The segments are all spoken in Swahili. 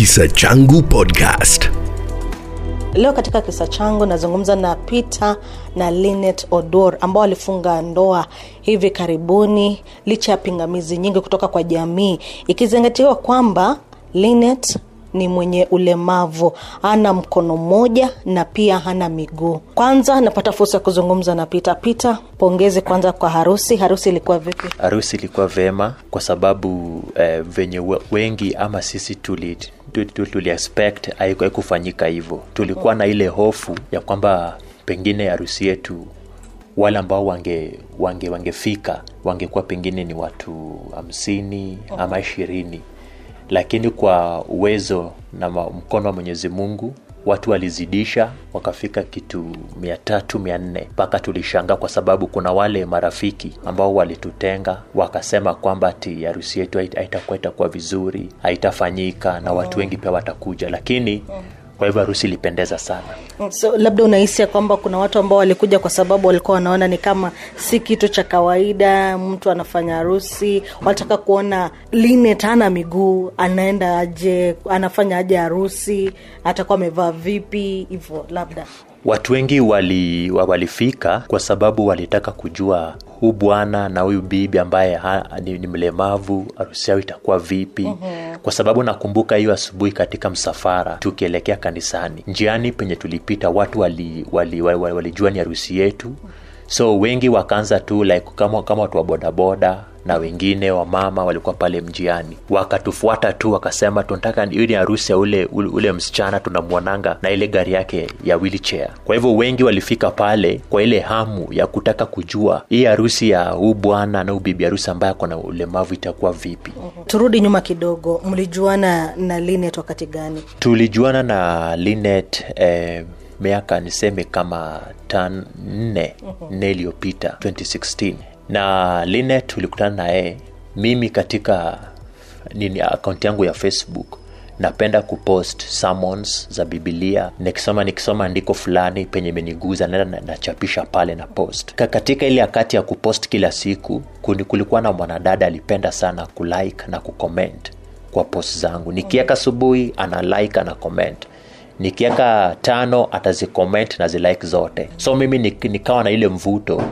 Kisa Changu Podcast. Leo katika kisa changu nazungumza na Peter na Linet Odor ambao walifunga ndoa hivi karibuni licha ya pingamizi nyingi kutoka kwa jamii, ikizingatiwa kwamba Linet ni mwenye ulemavu, ana mkono mmoja na pia hana miguu. Kwanza napata fursa ya kuzungumza na Pita. Pita, pongezi kwanza kwa harusi. Harusi ilikuwa vipi? harusi ilikuwa vema kwa sababu eh, venye wengi ama sisi tuli tu- tu- tuli expect haiku- haikufanyika hivyo. Tulikuwa na ile hofu ya kwamba pengine harusi yetu wale ambao wange wange wangefika wangekuwa pengine ni watu hamsini ama ishirini. Lakini kwa uwezo na mkono wa mwenyezi mungu watu walizidisha wakafika kitu mia tatu mia nne. Mpaka tulishangaa kwa sababu kuna wale marafiki ambao walitutenga wakasema kwamba ati harusi yetu haita- haitakuwa itakuwa vizuri haitafanyika na watu wengi pia watakuja. Lakini kwa hivyo harusi ilipendeza sana. So labda unahisi ya kwamba kuna watu ambao walikuja kwa sababu walikuwa wanaona ni kama si kitu cha kawaida, mtu anafanya harusi, wanataka kuona Linet hana miguu, anaenda aje, anafanya aje harusi, atakuwa amevaa vipi, hivyo labda. Watu wengi wali, walifika kwa sababu walitaka kujua huu bwana na huyu bibi ambaye ha, ni, ni mlemavu harusi yao itakuwa vipi? Mm-hmm. kwa sababu nakumbuka hiyo asubuhi katika msafara tukielekea kanisani. Njiani penye tulipita watu walijua wali, wali, wali, wali ni harusi yetu. So wengi wakaanza tu like kama, kama watu wa bodaboda na wengine wa mama walikuwa pale mjiani. Wakatufuata tu wakasema tunataka hiyo ni harusi ya ule, ule, ule msichana tunamwonanga na ile gari yake ya wheelchair. Kwa hivyo wengi walifika pale kwa ile hamu ya kutaka kujua hii harusi ya huu bwana na huu bibi harusi ambaye ako na ulemavu itakuwa vipi? Turudi nyuma kidogo, mlijuana na Linet wakati gani? tulijuana na linet eh, miaka niseme kama tan nne nne iliyopita 2016 na linet tulikutana naye mimi katika nini akaunti yangu ya facebook napenda kupost sermons za bibilia nikisoma nikisoma andiko fulani penye imeniguza naenda nachapisha pale na post. Ka- katika ile wakati ya kupost kila siku kulikuwa na mwanadada alipenda sana kulike na kucomment kwa post zangu. Nikiweka asubuhi ana like ana comment nikiweka tano atazicomment na zilike zote. So mimi nik- nikawa na ile mvuto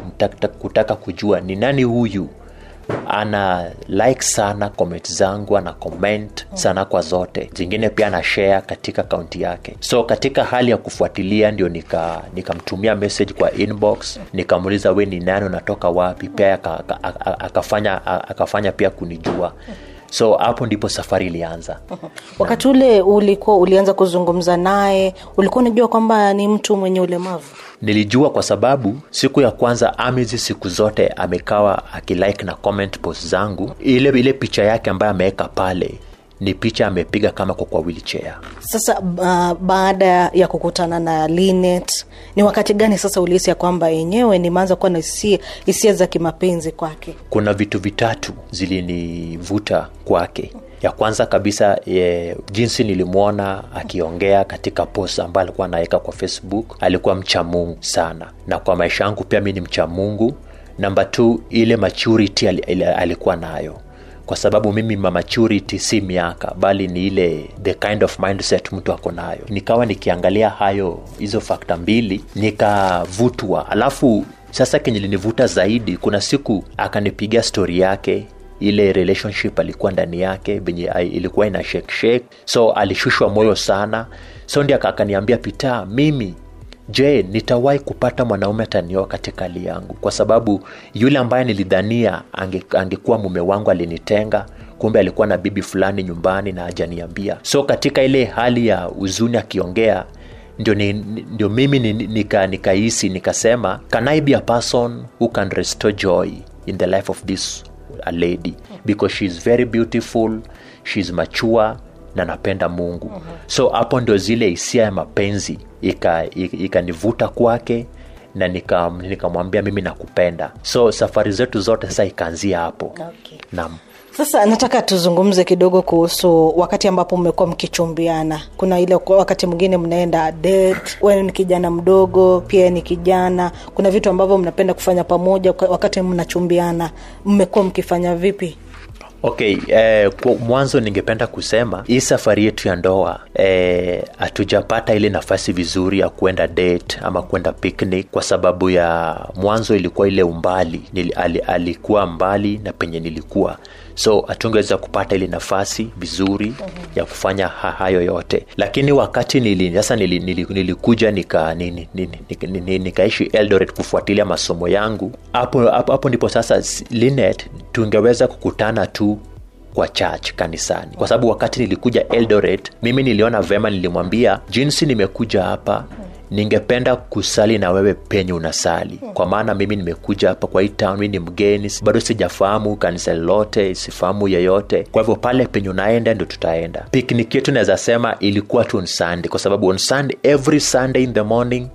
kutaka kujua ni nani huyu ana like sana comment zangu ana comment sana kwa zote. Zingine pia ana share katika akaunti yake. So katika hali ya kufuatilia ndio nika nikamtumia message kwa inbox nikamuuliza we ni nani unatoka wapi? Pia aka- aka- aka- akafanya akafanya pia kunijua so hapo ndipo safari ilianza Wakati ule ulikuwa ulianza kuzungumza naye, ulikuwa unajua kwamba ni mtu mwenye ulemavu? nilijua kwa sababu siku ya kwanza amizi siku zote amekawa akilike na comment post zangu ile ile picha yake ambayo ameweka pale ni picha amepiga kama kwa kwa wheelchair. Sasa uh, baada ya kukutana na Linet, ni wakati gani sasa ulihisi ya kwamba yenyewe nimeanza kuwa na hisia za kimapenzi kwake? kuna vitu vitatu zilinivuta kwake. Ya kwanza kabisa ye, jinsi nilimwona akiongea katika post ambayo alikuwa anaweka kwa facebook alikuwa mcha mungu sana. Na kwa maisha yangu pia mi ni mcha mungu namba t ile maturity ali, ali, alikuwa nayo kwa sababu mimi ma maturity si miaka bali ni ile the kind of mindset mtu ako nayo. Nikawa nikiangalia hayo hizo fakta mbili nikavutwa. Alafu sasa kenye linivuta zaidi kuna siku akanipigia stori yake ile relationship alikuwa ndani yake venye ilikuwa ina shake so alishushwa moyo sana. So ndi akaniambia pita mimi je nitawahi kupata mwanaume atanioa katika hali yangu? Kwa sababu yule ambaye nilidhania ange, angekuwa mume wangu alinitenga kumbe alikuwa na bibi fulani nyumbani na hajaniambia. So katika ile hali ya huzuni akiongea ndio, ni, ndio mimi nikahisi nika, nikasema can i be a person who can restore joy in the life of this a lady? Because she is very beautiful she is mature na napenda mungu. So hapo ndio zile hisia ya mapenzi ikanivuta ika kwake na nika- nikamwambia mimi nakupenda so safari zetu zote sasa ikaanzia hapo Okay. naam Sasa nataka tuzungumze kidogo kuhusu wakati ambapo mmekuwa mkichumbiana. Kuna ile wakati mwingine mnaenda date, wewe ni kijana mdogo, pia ni kijana. Kuna vitu ambavyo mnapenda kufanya pamoja wakati mnachumbiana. Mmekuwa mkifanya vipi? Okay eh, kwa mwanzo ningependa kusema hii safari yetu ya ndoa eh, hatujapata ile nafasi vizuri ya kuenda date ama kwenda picnic kwa sababu ya mwanzo ilikuwa ile umbali Nili, al, alikuwa mbali na penye nilikuwa so hatungeweza kupata ile nafasi vizuri ya kufanya ha- hayo yote. Lakini wakati nili, sasa nili, nili, nilikuja nika, nini, nini, nini, nikaishi eldoret kufuatilia masomo yangu hapo hapo, hapo ndipo sasa linet tungeweza kukutana tu kwa church kanisani. Kwa sababu wakati nilikuja eldoret mimi niliona vema nilimwambia jinsi nimekuja hapa ningependa kusali na wewe penye unasali. Kwa maana mimi nimekuja hapa kwa hii ni mgeni bado sijafahamu kanisa lolote sifahamu yeyote. Kwa hivyo pale penye unaenda ndio tutaenda. Pikniki yetu naweza sema ilikuwa tu on kwa sababu on every sunday in the morning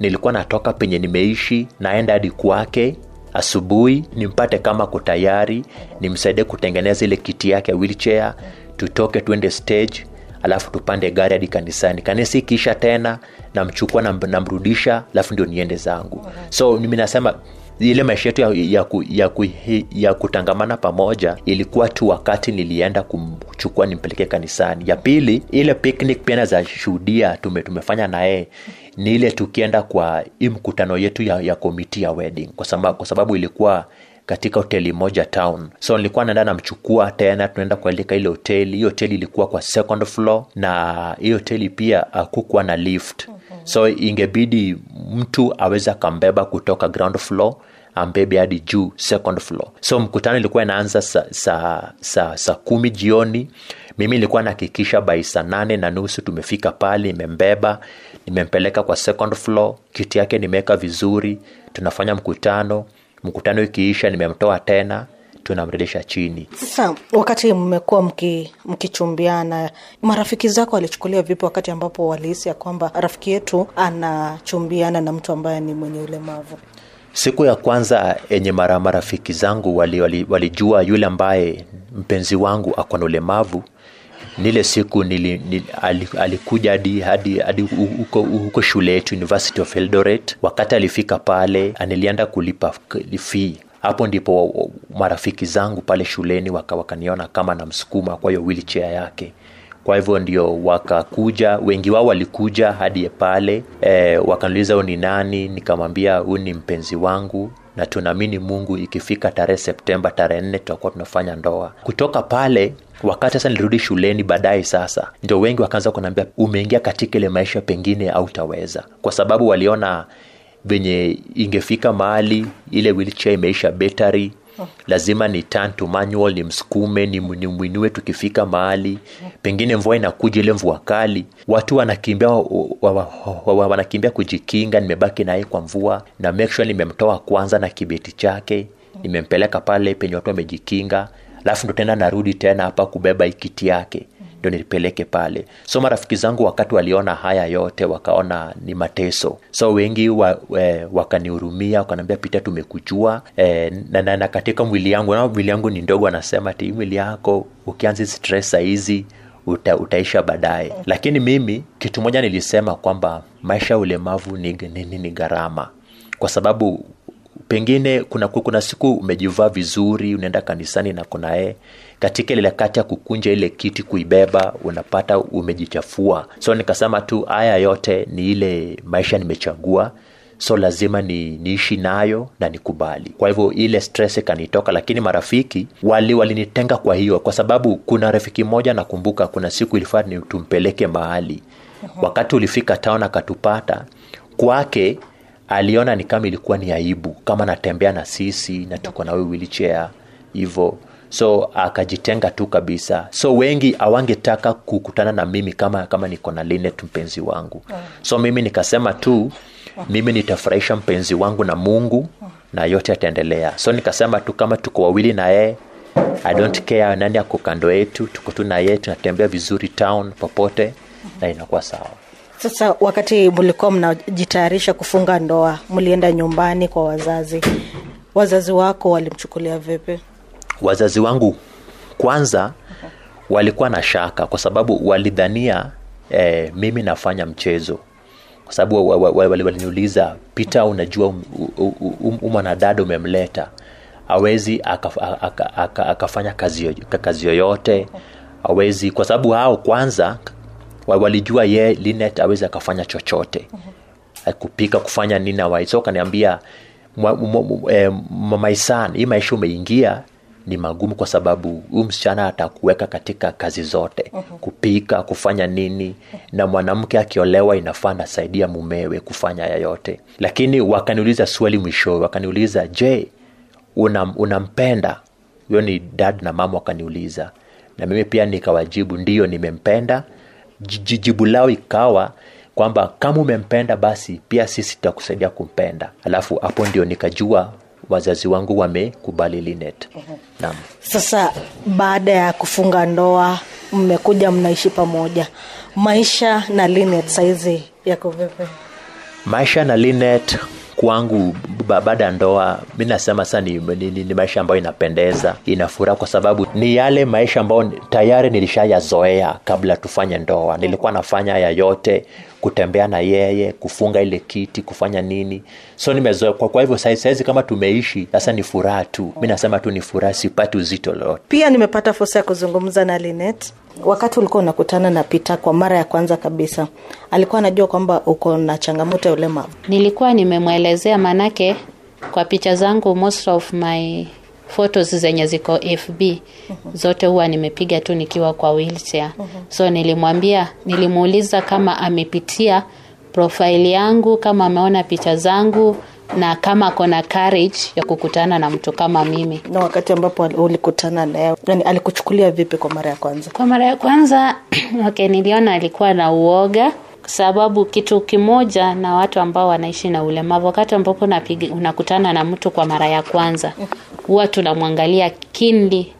nilikuwa natoka penye nimeishi naenda hadi kwake asubuhi nimpate kama ko tayari nimsaidie kutengeneza ile kiti yake ya tutoke tuende stage alafu tupande gari hadi kanisani. Kanisa ikiisha tena namchukua namrudisha alafu ndio niende zangu. So mimi nasema ile maisha yetu ya, ya, ku, ya, ku, ya kutangamana pamoja ilikuwa tu wakati nilienda kumchukua nimpeleke kanisani. Ya pili ile picnic pia naweza shuhudia tume, tumefanya naye ni ile tukienda kwa hii mkutano yetu ya, ya komiti ya wedding. Kwa sababu, kwa sababu ilikuwa katika hoteli moja town. So nilikuwa naenda namchukua tena tunaenda kualika ile hoteli. Hiyo hoteli ilikuwa kwa second floor na hiyo hoteli pia akukuwa na lift. So ingebidi mtu aweze akambeba kutoka ground floor ambebe hadi juu second floor. So mkutano ilikuwa inaanza saa sa, sa, sa kumi jioni. Mimi nilikuwa nahakikisha by saa nane na nusu tumefika pale nimembeba nimempeleka kwa second floor. Kiti yake nimeweka vizuri tunafanya mkutano mkutano ikiisha nimemtoa tena tunamrejesha chini Sasa wakati mmekuwa mki, mkichumbiana, marafiki zako walichukulia vipi wakati ambapo walihisi ya kwamba rafiki yetu anachumbiana na mtu ambaye ni mwenye ulemavu? siku ya kwanza yenye mara marafiki zangu walijua wali, walijua yule ambaye mpenzi wangu ako na ulemavu nile siku nili, nili, alikuja hadi hadi hadi huko huko shule yetu university of eldoret. Wakati alifika pale nilienda kulipa fee. Hapo ndipo marafiki zangu pale shuleni waka, wakaniona kama namsukuma kwa hiyo wheelchair yake. Kwa hivyo ndio wakakuja wengi wao walikuja hadi pale. E, wakaniuliza huu ni nani nikamwambia huu ni mpenzi wangu na tunaamini mungu ikifika tarehe septemba tarehe nne tutakuwa tunafanya ndoa. Kutoka pale wakati sasa nilirudi shuleni baadaye sasa ndio wengi wakaanza kunaambia umeingia katika ile maisha pengine autaweza kwa sababu waliona venye ingefika mahali ile wheelchair imeisha betari lazima ni turn to manual ni msukume ni, ni mwinue tukifika mahali. Pengine mvua inakuja ile mvua kali. Watu wanakimbia wa, wa, wa, wa, wa, wanakimbia kujikinga. Nimebaki naye kwa mvua na make sure nimemtoa kwanza na kibeti chake. Nimempeleka pale penye watu wamejikinga alafu ndo tena narudi tena hapa kubeba ikiti yake ndo nilipeleke pale. So marafiki zangu wakati waliona haya yote wakaona ni mateso. So wengi wa, we, wakanihurumia wakanaambia pita tumekujua. E, na, na, na katika mwili yangu na mwili yangu ni ndogo anasema ti mwili yako ukianza stress hizi uta, utaisha baadaye. Lakini mimi kitu moja nilisema kwamba maisha ya ulemavu ni, ni, ni, ni gharama. Kwa sababu pengine kuna, kuna siku umejivaa vizuri unaenda kanisani na kunae katika ile kati ya kukunja ile kiti kuibeba unapata umejichafua. So nikasema tu haya yote ni ile maisha nimechagua so lazima ni niishi nayo na nikubali. Kwa hivyo ile stress ikanitoka lakini marafiki wali walinitenga kwa hiyo kwa sababu kuna rafiki moja nakumbuka kuna siku ilifaa tumpeleke mahali. Wakati ulifika town akatupata kwake aliona ni kama ilikuwa ni aibu kama natembea na sisi na tuko na wheelchair hivyo so akajitenga tu kabisa. So wengi awangetaka kukutana na mimi kama kama niko na linet mpenzi wangu. So mimi nikasema tu mimi nitafurahisha mpenzi wangu na mungu na yote yataendelea. So nikasema tu kama tuko wawili na yeye i don't care nani ako kando yetu tuko tu na yeye tunatembea vizuri town popote na inakuwa sawa sasa wakati mlikuwa mnajitayarisha kufunga ndoa mlienda nyumbani kwa wazazi. Wazazi wako walimchukulia vipi? Wazazi wangu kwanza walikuwa na shaka kwa sababu walidhania eh, mimi nafanya mchezo. Kwa sababu wa- wa- wa- wali- waliniuliza peter unajua um- um- um- um- umemleta. Awezi akafanya aka, aka, aka kazi, yoyote. Awezi kwa sababu hao kwanza wa- walijua ye linet awezi akafanya chochote. Kupika kufanya nini awai. So kaniambia "Mwa- mwa- mwa- eh, hii maisha umeingia ni magumu kwa sababu huyu msichana atakuweka katika kazi zote. Kupika kufanya nini na mwanamke akiolewa inafaa nasaidia mumewe kufanya yayote lakini wakaniuliza swali mwishowe wakaniuliza je unam, unampenda? Huyo ni dad na mama wakaniuliza. Na mimi pia nikawajibu ndiyo nimempenda jibu lao ikawa kwamba kama umempenda basi pia sisi tutakusaidia kumpenda. Alafu hapo ndio nikajua wazazi wangu wamekubali linet naam. Sasa baada ya kufunga ndoa mmekuja mnaishi pamoja. Maisha na linet saizi yako vipi? Maisha na linet kwangu ba- baada ya ndoa mi nasema sasa ni, ni, ni, ni maisha ambayo inapendeza inafuraha kwa sababu ni yale maisha ambayo tayari nilishayazoea kabla tufanye ndoa. Nilikuwa nafanya ya yote kutembea na yeye kufunga ile kiti kufanya nini. So nimezoea kwa, kwa hivyo saizi saizi kama tumeishi sasa ni furaha tu. Mi nasema tu ni furaha sipati uzito lolote. Pia nimepata fursa ya kuzungumza na linet wakati ulikuwa unakutana na pita kwa mara ya kwanza kabisa alikuwa anajua kwamba uko na changamoto ya ulemavu. Nilikuwa nimemwelezea manake kwa picha zangu most of my photos zenye ziko fb zote huwa nimepiga tu nikiwa kwa wheelchair. So nilimwambia nilimuuliza kama amepitia profile yangu kama ameona picha zangu na kama kona courage ya kukutana na mtu kama mimi. Na wakati ambapo ulikutana naye yani alikuchukulia vipi kwa mara ya kwanza? Kwa mara ya kwanza okay, niliona alikuwa na uoga sababu kitu kimoja na watu ambao wanaishi na ulemavu wakati ambapo unakutana na mtu kwa mara ya kwanza huwa tunamwangalia kinli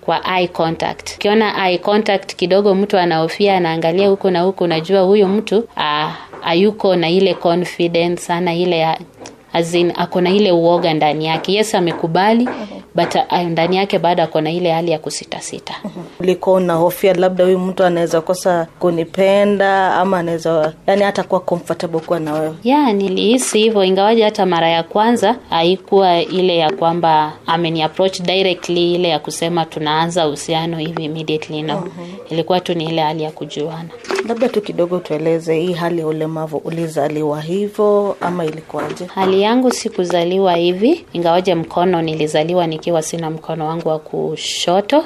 kwa eye contact. Ukiona eye contact kidogo mtu anahofia anaangalia huku na huku unajua huyu mtu ah, hayuko na ile confidence ana ile as ako na ile uoga ndani yake. Yes amekubali but uh, ndani yake bado ako na ile hali ya kusitasita. Ulikuwa unahofia labda huyu mtu anaweza kosa kunipenda ama anaweza yani hata kuwa comfortable kuwa na wewe. Yeah, nilihisi hivyo ingawaji hata mara ya kwanza haikuwa ile ya kwamba ameni approach directly ile ya kusema tunaanza uhusiano hivi immediately no. Ilikuwa tu ni ile hali ya kujuana labda tu kidogo tueleze hii hali ya ulemavu ulizaliwa hivyo ama ilikuwaje hali yangu sikuzaliwa hivi ingawaje mkono nilizaliwa nikiwa sina mkono wangu wa kushoto.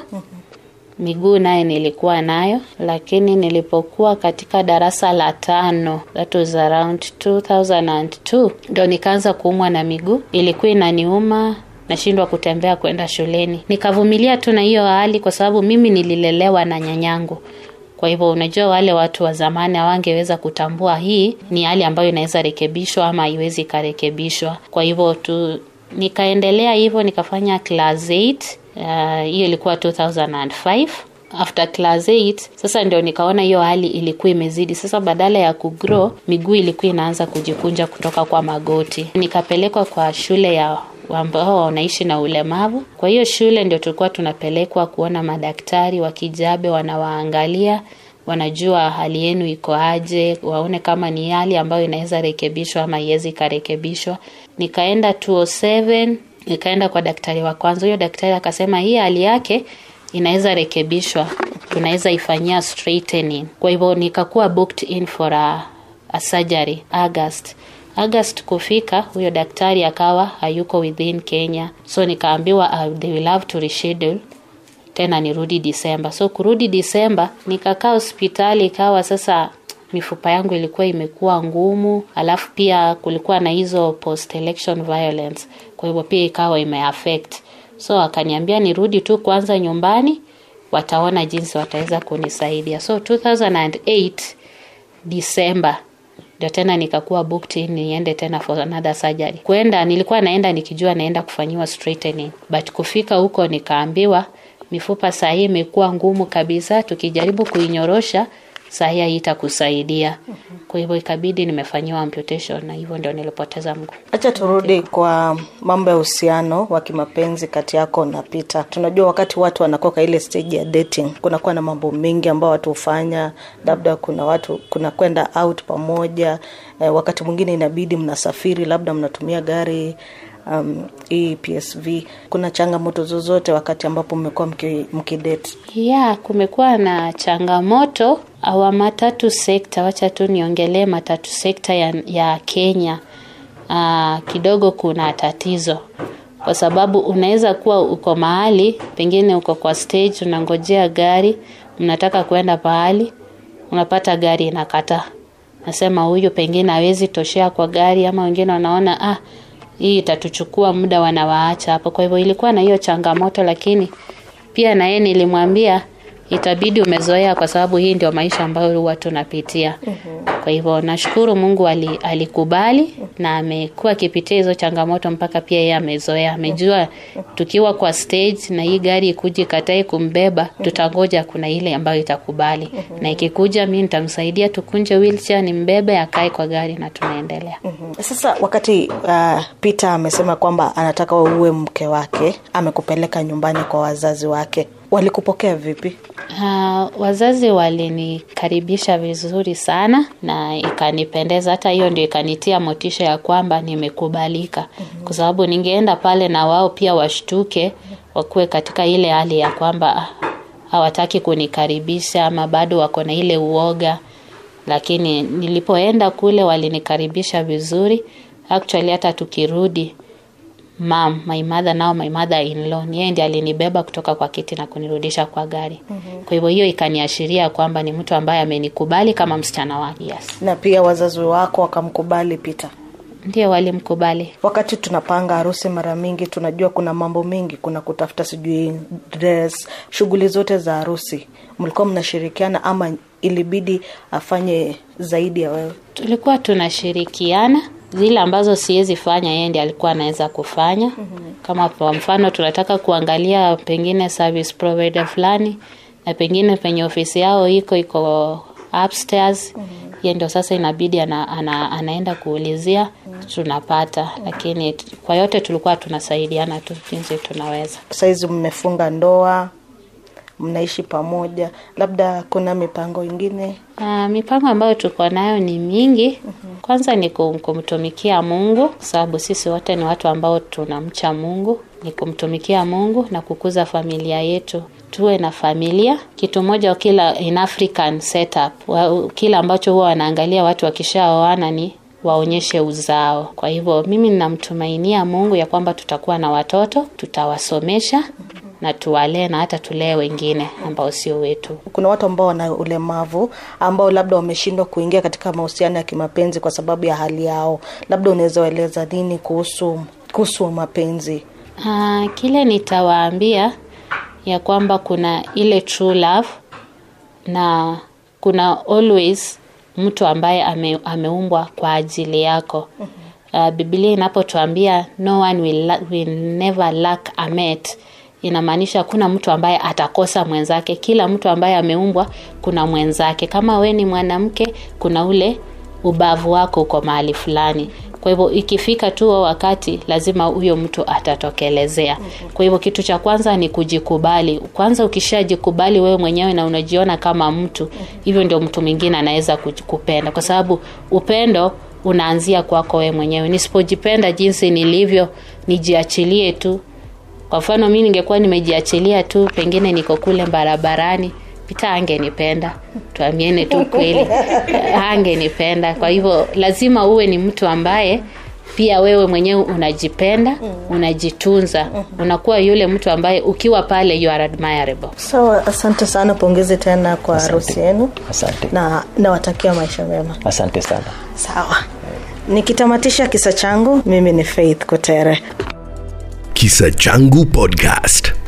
Miguu naye nilikuwa nayo lakini nilipokuwa katika darasa la tano that was around 2002 ndo nikaanza kuumwa na miguu. Ilikuwa inaniuma nashindwa kutembea kwenda shuleni. Nikavumilia tu na hiyo hali kwa sababu mimi nililelewa na nyanyangu kwa hivyo unajua wale watu wa zamani hawangeweza kutambua hii ni hali ambayo inaweza rekebishwa ama haiwezi ikarekebishwa. Kwa hivyo tu nikaendelea hivyo nikafanya class 8 uh, hiyo ilikuwa 2005 after class 8 sasa ndio nikaona hiyo hali ilikuwa imezidi. Sasa badala ya kugrow miguu ilikuwa inaanza kujikunja kutoka kwa magoti. Nikapelekwa kwa shule ya ambao wanaishi na ulemavu. Kwa hiyo shule ndio tulikuwa tunapelekwa kuona madaktari wa kijabe wanawaangalia wanajua hali yenu iko aje waone kama ni hali ambayo inaweza rekebishwa ama iwezi ikarekebishwa. Nikaenda 207 nikaenda kwa daktari wa kwanza. Huyo daktari akasema hii hali yake inaweza rekebishwa tunaweza ifanyia straightening. Kwa hivyo nikakuwa booked in for a, a surgery august august kufika huyo daktari akawa hayuko within kenya. So nikaambiwa uh, they will have to reschedule. Tena nirudi disemba so kurudi disemba nikakaa hospitali ikawa sasa mifupa yangu ilikuwa imekuwa ngumu. Alafu pia kulikuwa na hizo post election violence. Kwa hivyo pia ikawa imeaffect. So akaniambia nirudi tu kwanza nyumbani wataona jinsi wataweza kunisaidia. So 2008 December ndio tena nikakuwa booked in niende tena for another surgery. Kwenda nilikuwa naenda nikijua naenda kufanyiwa straightening, but kufika huko nikaambiwa mifupa sahii imekuwa ngumu kabisa, tukijaribu kuinyorosha saa hii haitakusaidia. Kwa hivyo ikabidi nimefanyiwa amputation, na hivyo ndio nilipoteza mguu. Acha turudi kwa mambo ya uhusiano wa kimapenzi kati yako na Peter. Tunajua wakati watu wanakoka ile stage ya dating, kunakuwa na mambo mengi ambayo watu hufanya, labda kuna watu kuna kwenda out pamoja eh, wakati mwingine inabidi mnasafiri, labda mnatumia gari um, hii PSV. Kuna changamoto zozote wakati ambapo mmekuwa mki- mkidate? ya kumekuwa na changamoto awa matatu sekta wacha tu niongelee matatu sekta ya, ya kenya Aa, kidogo kuna tatizo kwa sababu unaweza kuwa uko mahali pengine uko kwa stage unangojea gari mnataka kwenda pahali unapata gari inakataa nasema huyu pengine hawezi toshea kwa gari ama wengine wanaona ah hii itatuchukua muda wanawaacha hapo. Kwa hivyo ilikuwa na hiyo changamoto lakini pia na yeye nilimwambia itabidi umezoea kwa sababu hii ndio maisha ambayo huwa tunapitia. Kwa hivyo nashukuru mungu ali, alikubali na amekuwa akipitia hizo changamoto mpaka pia yeye amezoea. Amejua tukiwa kwa stage na hii gari ikuji katai kumbeba tutangoja kuna ile ambayo itakubali. Na ikikuja mi nitamsaidia tukunje wheelchair nimbebe akae kwa gari na tunaendelea. Sasa wakati uh, Peter amesema kwamba anataka uwe mke wake, amekupeleka nyumbani kwa wazazi wake, walikupokea vipi? Uh, wazazi walinikaribisha vizuri sana na ikanipendeza. Hata hiyo ndio ikanitia motisha ya kwamba nimekubalika, mm-hmm. kwa sababu ningeenda pale na wao pia washtuke, wakuwe katika ile hali ya kwamba ah, hawataki kunikaribisha ama bado wako na ile uoga, lakini nilipoenda kule walinikaribisha vizuri. Actually hata tukirudi mam my mother now my mother in law yeye ndiye alinibeba kutoka kwa kiti na kunirudisha kwa gari mm-hmm. kwa hivyo hiyo ikaniashiria kwamba ni mtu ambaye amenikubali kama msichana wake yes Na pia wazazi wako wakamkubali Peter. ndio walimkubali Wakati tunapanga harusi, mara mingi tunajua kuna mambo mengi, kuna kutafuta sijui dress, shughuli zote za harusi. Mlikuwa mnashirikiana ama ilibidi afanye zaidi ya wewe? tulikuwa tunashirikiana zile ambazo siwezi fanya yeye ndiye alikuwa anaweza kufanya mm-hmm. kama kwa mfano tunataka kuangalia pengine service provider fulani na pengine penye ofisi yao iko iko upstairs ye ndio sasa inabidi ana, ana, anaenda kuulizia mm-hmm. tunapata lakini kwa yote tulikuwa tunasaidiana tu jinsi tunaweza Saizi mmefunga ndoa, mnaishi pamoja, labda kuna mipango ingine? Uh, mipango ambayo tuko nayo ni mingi. Kwanza ni kumtumikia Mungu, kwa sababu sisi wote ni watu ambao tunamcha Mungu, ni kumtumikia Mungu na kukuza familia yetu. Tuwe na familia kitu moja, kila in African setup, wa, kila ambacho huwa wanaangalia watu wakishaoana ni waonyeshe uzao. Kwa hivyo mimi ninamtumainia Mungu ya kwamba tutakuwa na watoto, tutawasomesha na tuwalee na hata tulee wengine ambao sio wetu. Kuna watu ambao wana ulemavu ambao labda wameshindwa kuingia katika mahusiano ya kimapenzi kwa sababu ya hali yao, labda unaweza waeleza nini kuhusu kuhusu mapenzi? Aa, kile nitawaambia ya kwamba kuna ile true love na kuna always mtu ambaye ame, ameumbwa kwa ajili yako. Uh, Biblia inapotuambia no one will, will never lack a mate inamaanisha hakuna mtu ambaye atakosa mwenzake. Kila mtu ambaye ameumbwa kuna mwenzake. Kama we ni mwanamke, kuna ule ubavu wako uko mahali fulani. Kwa hivyo ikifika tu wakati, lazima huyo mtu atatokelezea. Kwa hivyo kitu cha kwanza ni kujikubali. Kwanza ukishajikubali wewe mwenyewe na unajiona kama mtu, hivyo ndio mtu mwingine anaweza kupenda, kwa sababu upendo unaanzia kwako wewe mwenyewe. Nisipojipenda jinsi nilivyo, nijiachilie tu kwa mfano mi ningekuwa nimejiachilia tu pengine niko kule barabarani pita angenipenda. Tuambiene tu kweli. Angenipenda kwa hivyo lazima uwe ni mtu ambaye pia wewe mwenyewe unajipenda unajitunza. Unakuwa yule mtu ambaye ukiwa pale you are admirable. Sawa, asante sana, pongezi tena kwa harusi yenu. Asante. Na nawatakia maisha mema. asante sana. Sawa, nikitamatisha kisa changu, mimi ni Faith Kotere. Kisa Changu Podcast.